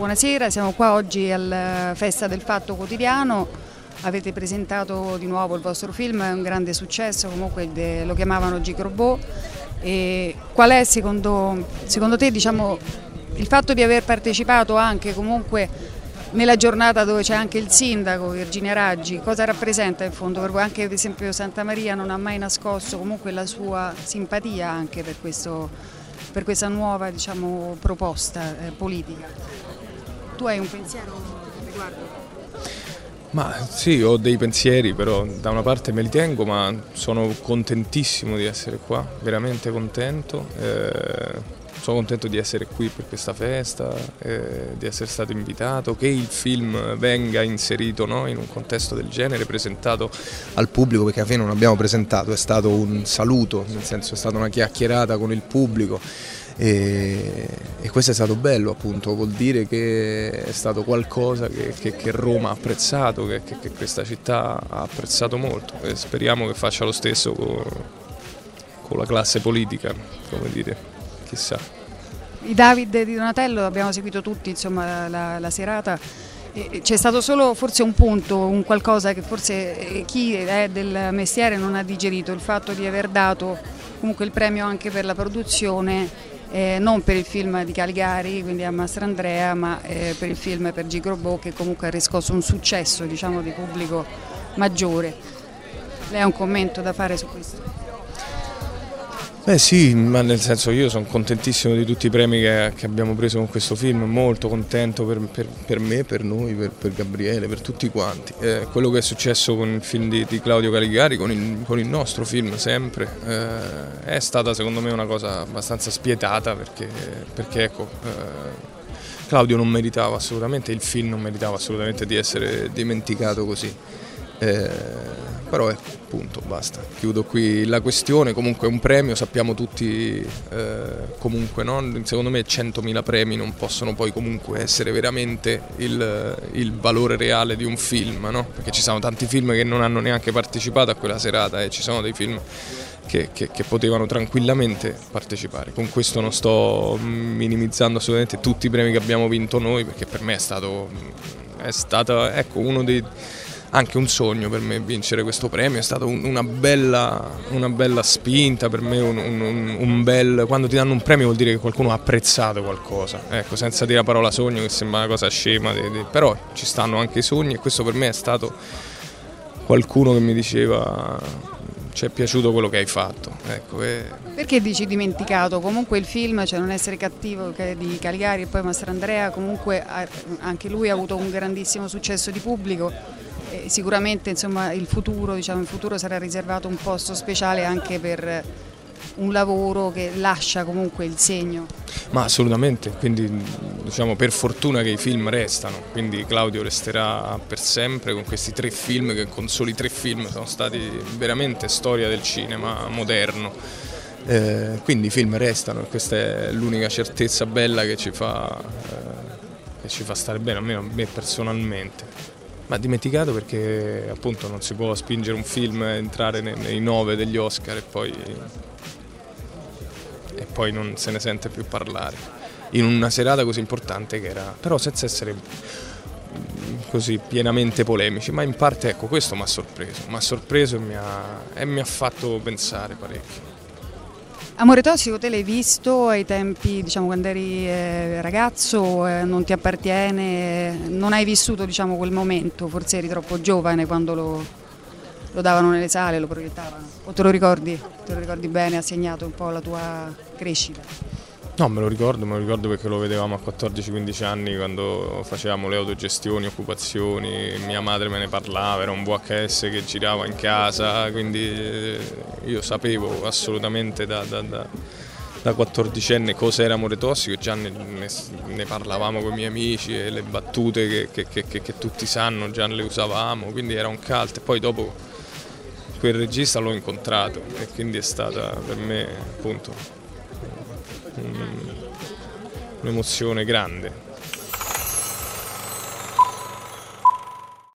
Buonasera, siamo qua oggi alla Festa del Fatto Quotidiano, avete presentato di nuovo il vostro film, è un grande successo, comunque lo chiamavano Gigrobot. E qual è secondo, secondo te diciamo, il fatto di aver partecipato anche comunque nella giornata dove c'è anche il sindaco Virginia Raggi, cosa rappresenta in fondo per? Anche ad esempio Santa Maria non ha mai nascosto comunque la sua simpatia anche per, questo, per questa nuova diciamo, proposta eh, politica. Tu hai un pensiero riguardo? Ma sì, ho dei pensieri, però da una parte me li tengo, ma sono contentissimo di essere qua, veramente contento. Eh sono contento di essere qui per questa festa, eh, di essere stato invitato, che il film venga inserito no, in un contesto del genere, presentato al pubblico, perché alla fine non abbiamo presentato, è stato un saluto, nel senso è stata una chiacchierata con il pubblico. E, e, questo è stato bello appunto, vuol dire che è stato qualcosa che, che, che Roma ha apprezzato, che, che, questa città ha apprezzato molto e speriamo che faccia lo stesso con, con la classe politica, come dire, chissà. I David di Donatello abbiamo seguito tutti insomma, la, la serata. C'è stato solo forse un punto, un qualcosa che forse chi è del mestiere non ha digerito, il fatto di aver dato comunque il premio anche per la produzione, eh, non per il film di Caligari, quindi a Mastrandrea, ma eh, per il film per Gigrobò che comunque ha riscosso un successo diciamo, di pubblico maggiore. Lei ha un commento da fare su questo? Beh sì, ma nel senso io sono contentissimo di tutti i premi che, che abbiamo preso con questo film, molto contento per, per, per me, per noi, per, per, Gabriele, per tutti quanti. Eh, quello che è successo con il film di, di Claudio Caligari, con il, con il, nostro film sempre, eh, è stata secondo me una cosa abbastanza spietata perché, perché ecco, eh, Claudio non meritava assolutamente, il film non meritava assolutamente di essere dimenticato così. Eh, però ecco, punto, basta. Chiudo qui la questione, comunque è un premio, sappiamo tutti, eh, comunque no? secondo me 100.000 premi non possono poi comunque essere veramente il, il valore reale di un film, no? perché ci sono tanti film che non hanno neanche partecipato a quella serata e ci sono dei film che, che, che, potevano tranquillamente partecipare. Con questo non sto minimizzando assolutamente tutti i premi che abbiamo vinto noi, perché per me è stato, è stato ecco, uno dei anche un sogno per me vincere questo premio, è stata un, una, bella, una, bella, spinta per me, un, un, un, bel... quando ti danno un premio vuol dire che qualcuno ha apprezzato qualcosa, ecco, senza dire la parola sogno che sembra una cosa scema, di, di, però ci stanno anche i sogni e questo per me è stato qualcuno che mi diceva ci è piaciuto quello che hai fatto. Ecco, e... Perché dici dimenticato? Comunque il film, cioè non essere cattivo di Caligari e poi Mastrandrea, comunque anche lui ha avuto un grandissimo successo di pubblico sicuramente insomma, il, futuro, diciamo, il futuro sarà riservato un posto speciale anche per un lavoro che lascia comunque il segno. Ma assolutamente, quindi diciamo per fortuna che i film restano, quindi Claudio resterà per sempre con questi tre film che con soli tre film sono stati veramente storia del cinema moderno. Eh, quindi i film restano questa è l'unica certezza bella che ci fa, eh, che ci fa stare bene, almeno a me personalmente. Ma dimenticato perché appunto non si può spingere un film entrare nei, nei nove degli Oscar e poi, e poi non se ne sente più parlare. In una serata così importante che era, però senza essere così pienamente polemici, ma in parte ecco questo mi ha sorpreso, mi ha sorpreso e mi ha, e mi ha fatto pensare parecchio. Amore tossico te l'hai visto ai tempi, diciamo, quando eri eh, ragazzo, eh, non ti appartiene, non hai vissuto diciamo, quel momento, forse eri troppo giovane quando lo, lo davano nelle sale, lo proiettavano, o te lo ricordi? Te lo ricordi bene, ha segnato un po' la tua crescita? No, me lo ricordo, me lo ricordo perché lo vedevamo a 14-15 anni quando facevamo le autogestioni, occupazioni, mia madre me ne parlava, era un VHS che girava in casa, quindi eh, io sapevo assolutamente da, da, da, da 14enne cosa era amore tossico, già ne, ne, ne, parlavamo con i miei amici e le battute che, che, che, che tutti sanno già le usavamo, quindi era un cult. E poi dopo quel regista l'ho incontrato e quindi è stata per me appunto un'emozione grande.